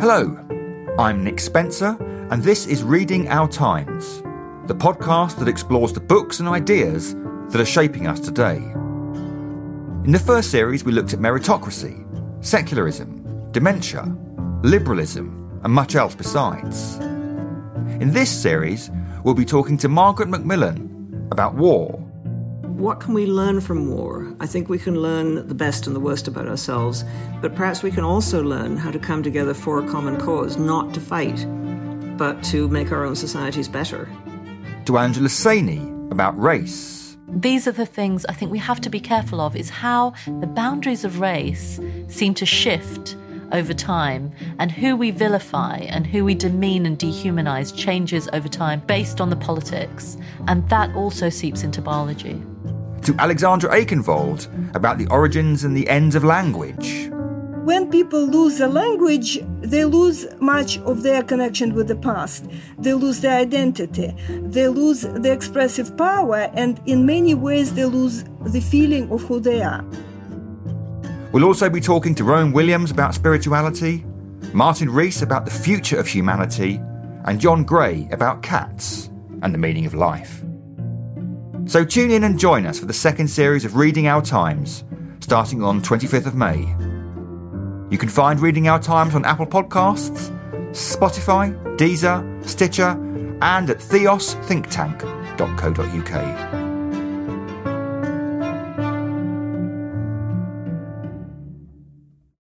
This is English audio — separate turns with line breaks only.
Hello, I'm Nick Spencer, and this is Reading Our Times, the podcast that explores the books and ideas that are shaping us today. In the first series, we looked at meritocracy, secularism, dementia, liberalism, and much else besides. In this series, we'll be talking to Margaret Macmillan about war.
What can we learn from war? I think we can learn the best and the worst about ourselves, but perhaps we can also learn how to come together for a common cause, not to fight, but to make our own societies better.
To Angela Saini about race.
These are the things I think we have to be careful of is how the boundaries of race seem to shift over time, and who we vilify and who we demean and dehumanize changes over time based on the politics. And that also seeps into biology.
To Alexandra Aikhenvald about the origins and the ends of language.
When people lose a language, they lose much of their connection with the past. They lose their identity. They lose the expressive power, and in many ways, they lose the feeling of who they are.
We'll also be talking to Rowan Williams about spirituality, Martin Rees about the future of humanity, and John Gray about cats and the meaning of life. So tune in and join us for the second series of Reading Our Times, starting on 25th of May. You can find Reading Our Times on Apple Podcasts, Spotify, Deezer, Stitcher, and at theosthinktank.co.uk.